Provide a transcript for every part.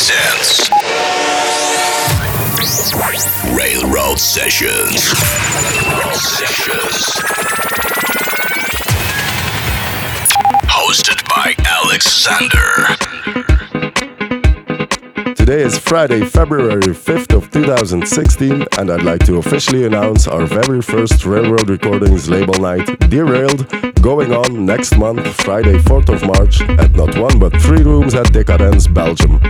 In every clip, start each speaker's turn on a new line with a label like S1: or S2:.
S1: presents Railroad Sessions. Railroad Sessions. Hosted by Alexander.
S2: Today is Friday, February 5th of 2016, and I'd like to officially announce our very first Railroad Recordings label night, Derailed, going on next month, Friday, 4th of March, at not one but three rooms at Decadence, Belgium.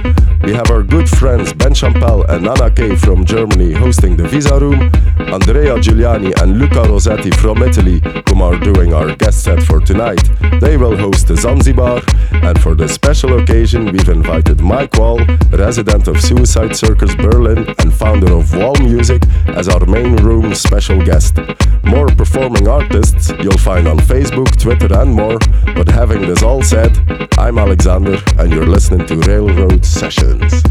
S2: We have our good friends Ben Champel and Anna Kay from Germany hosting the Visa Room, Andrea Giuliani and Luca Rossetti from Italy, whom are doing our guest set for tonight. They will host the Zanzibar, and for this special occasion, we've invited Mike Wall, resident of Suicide Circus Berlin and founder of Wall Music, as our main room special guest. More performing artists you'll find on Facebook, Twitter, and more. But having this all said, I'm Alexander, and you're listening to Railroad Sessions.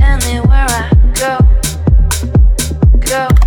S3: Anywhere I go, go.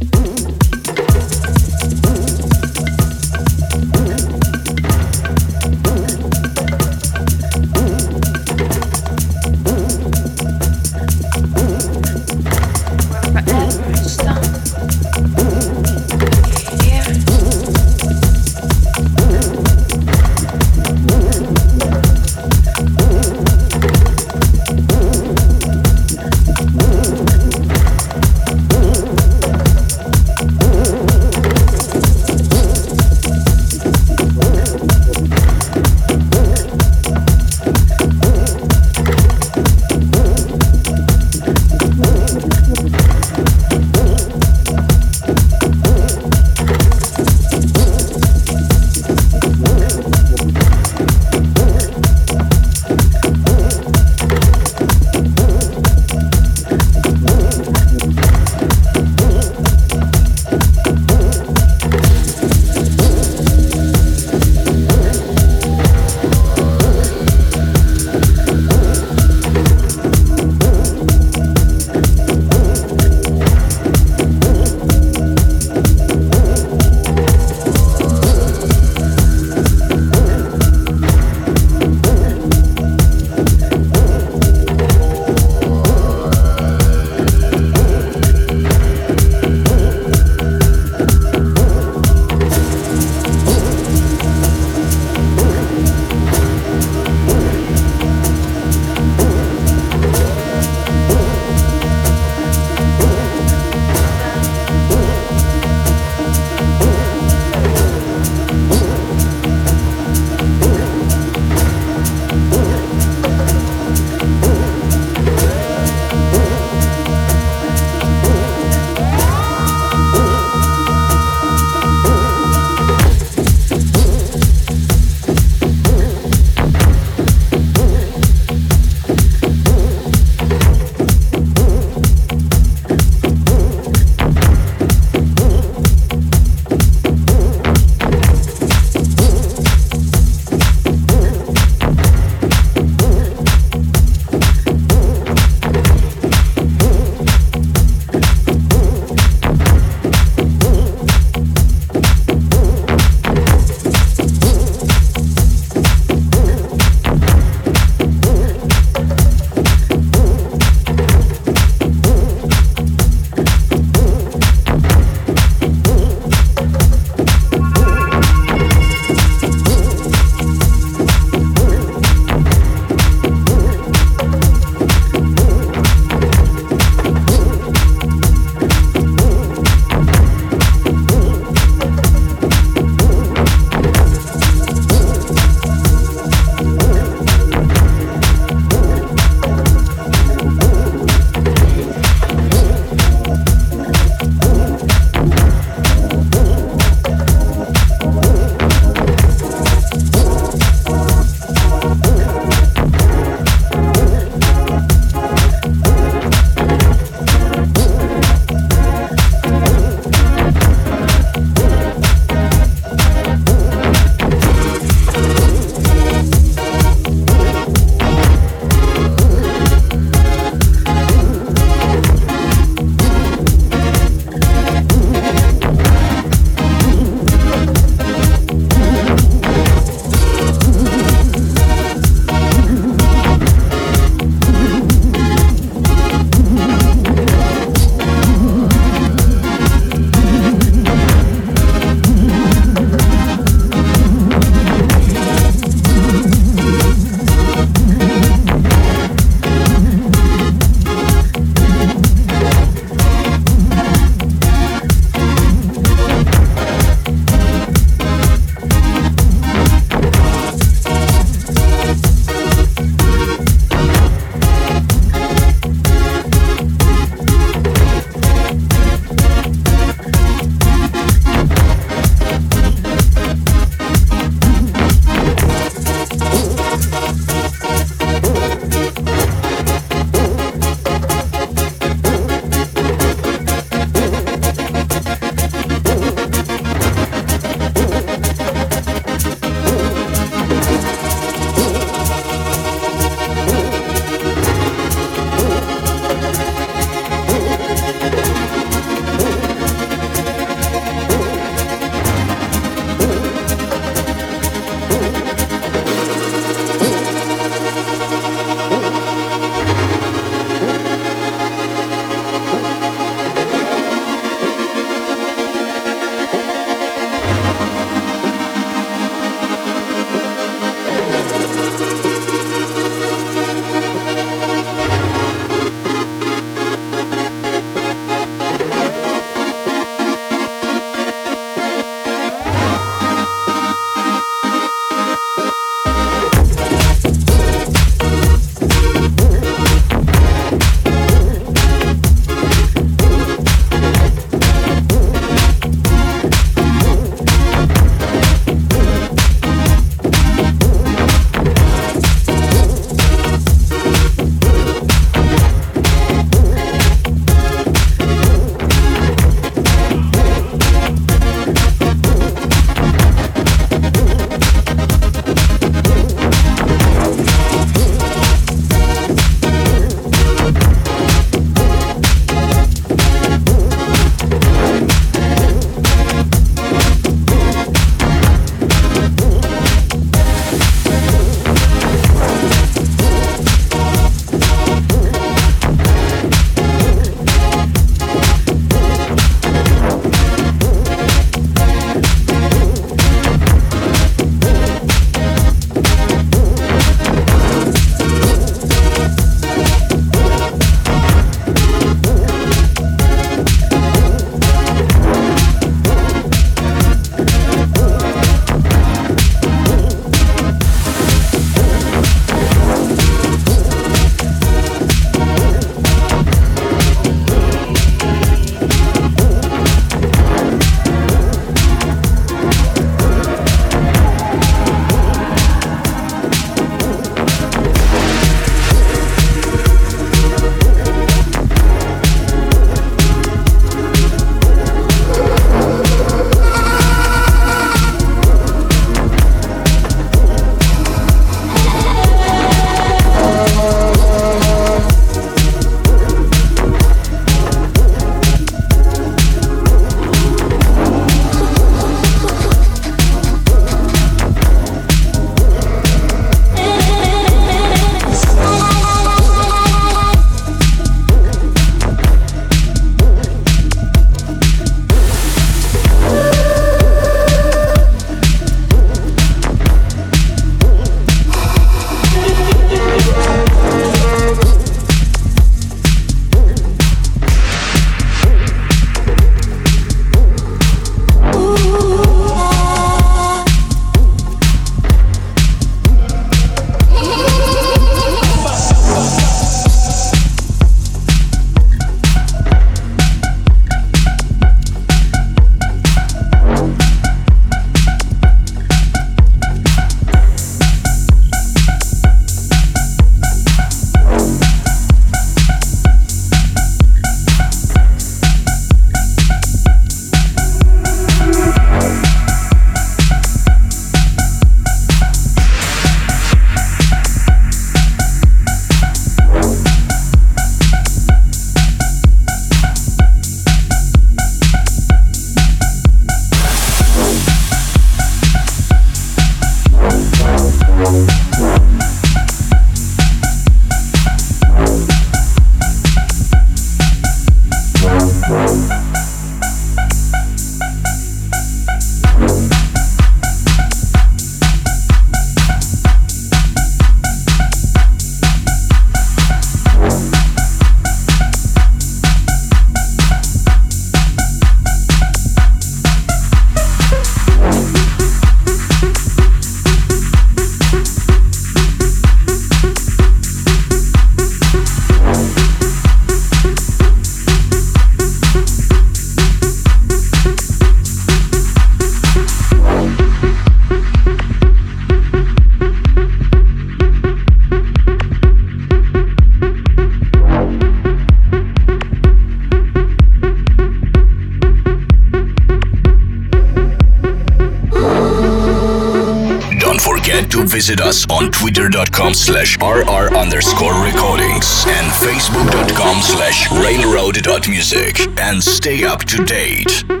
S1: Slash rr underscore recordings and facebook.com slash railroad.music and stay up to date.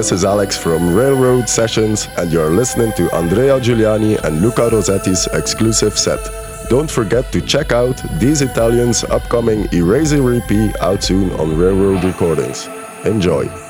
S2: This is Alex from Railroad Sessions, and you're listening to Andrea Giuliani and Luca Rossetti's exclusive set. Don't forget to check out these Italians' upcoming Eraser EP out soon on Railroad Recordings. Enjoy!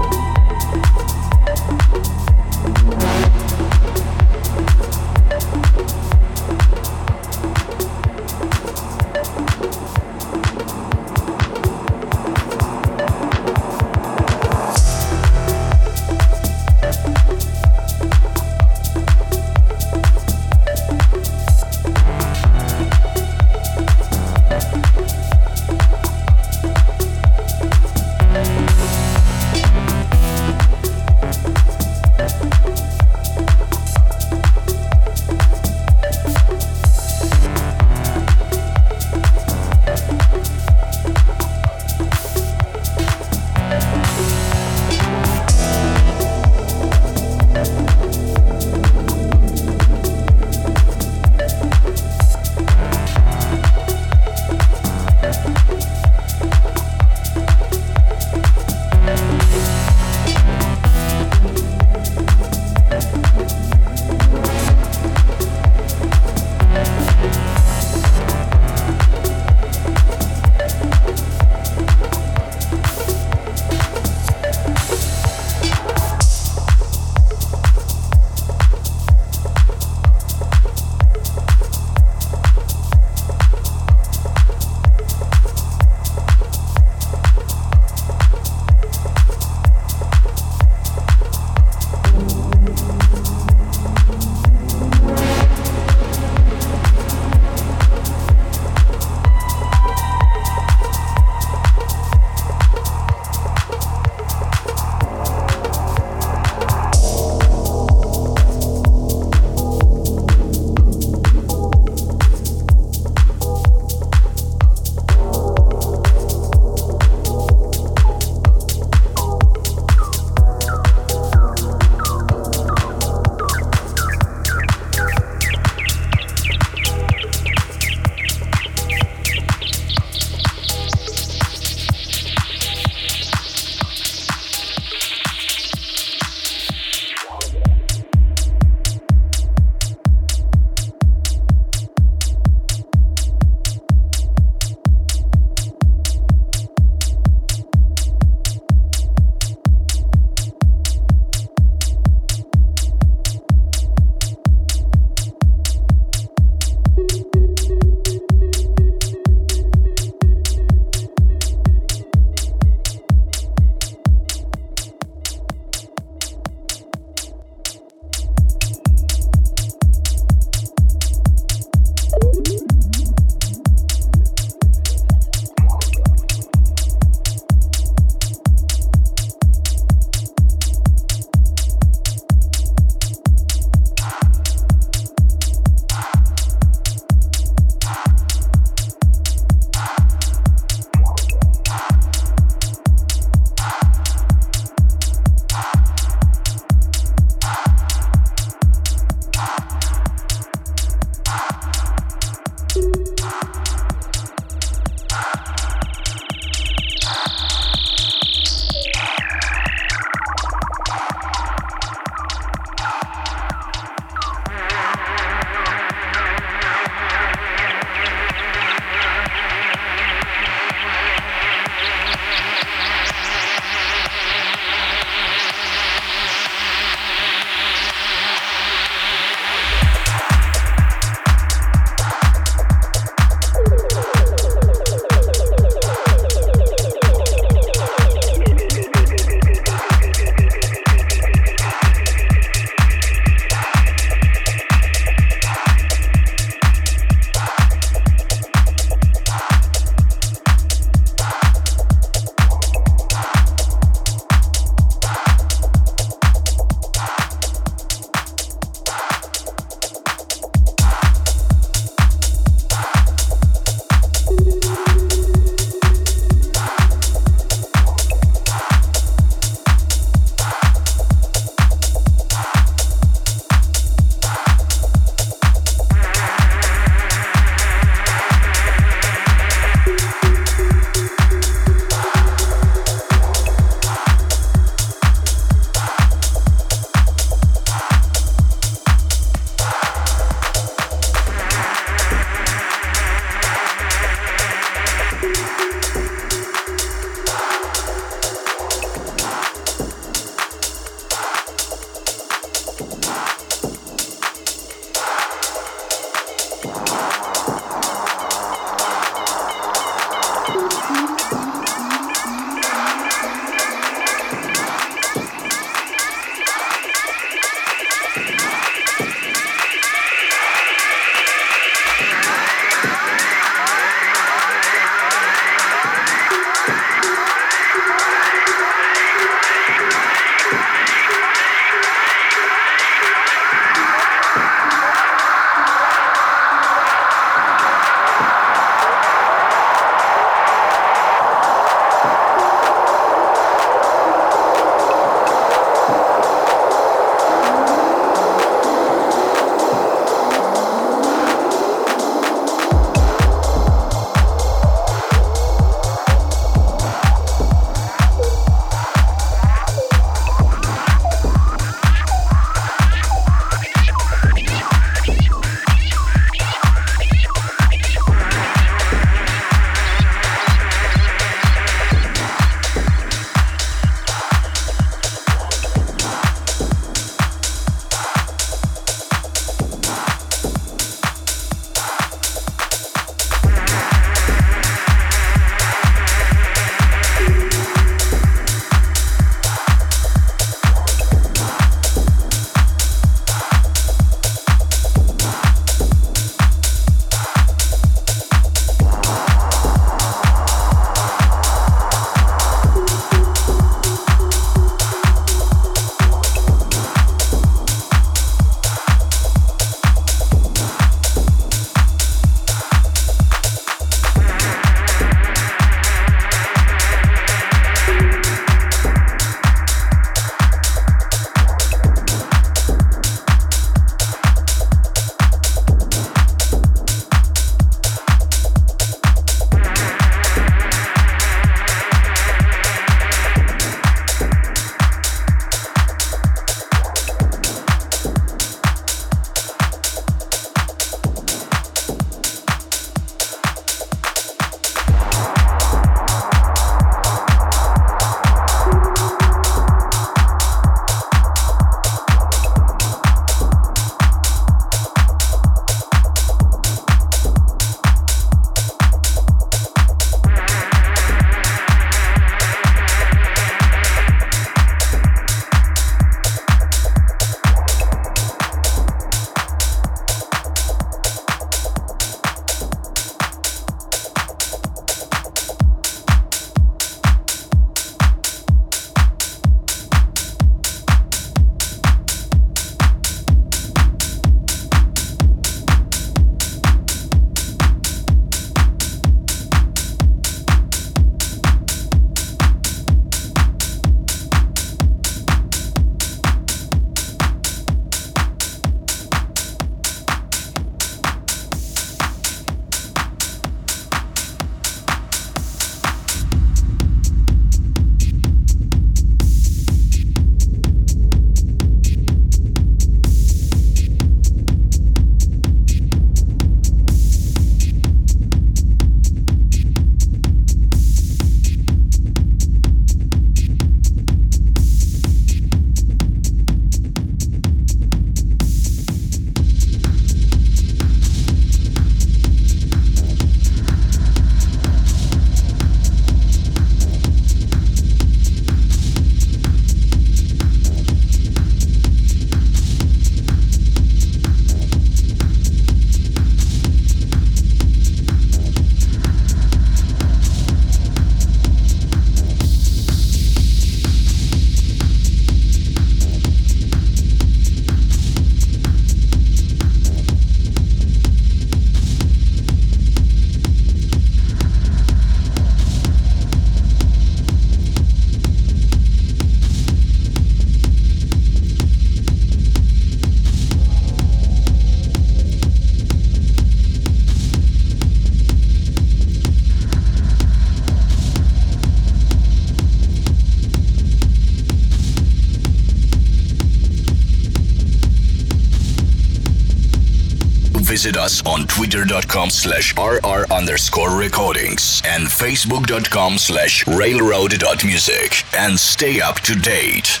S1: us on twitter.com slash rr underscore recordings and facebook.com slash railroad.music and stay up to date.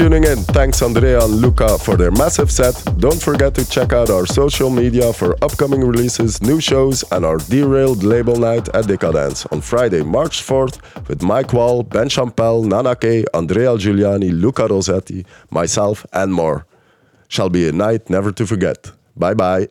S2: Tuning in. Thanks Andrea and Luca for their massive set. Don't forget to check out our social media for upcoming releases, new shows, and our derailed label night at Decadence on Friday, March 4th with Mike Wall, Ben Champel, Nana K, Andrea Giuliani, Luca Rossetti, myself, and more. Shall be a night never to forget. Bye bye.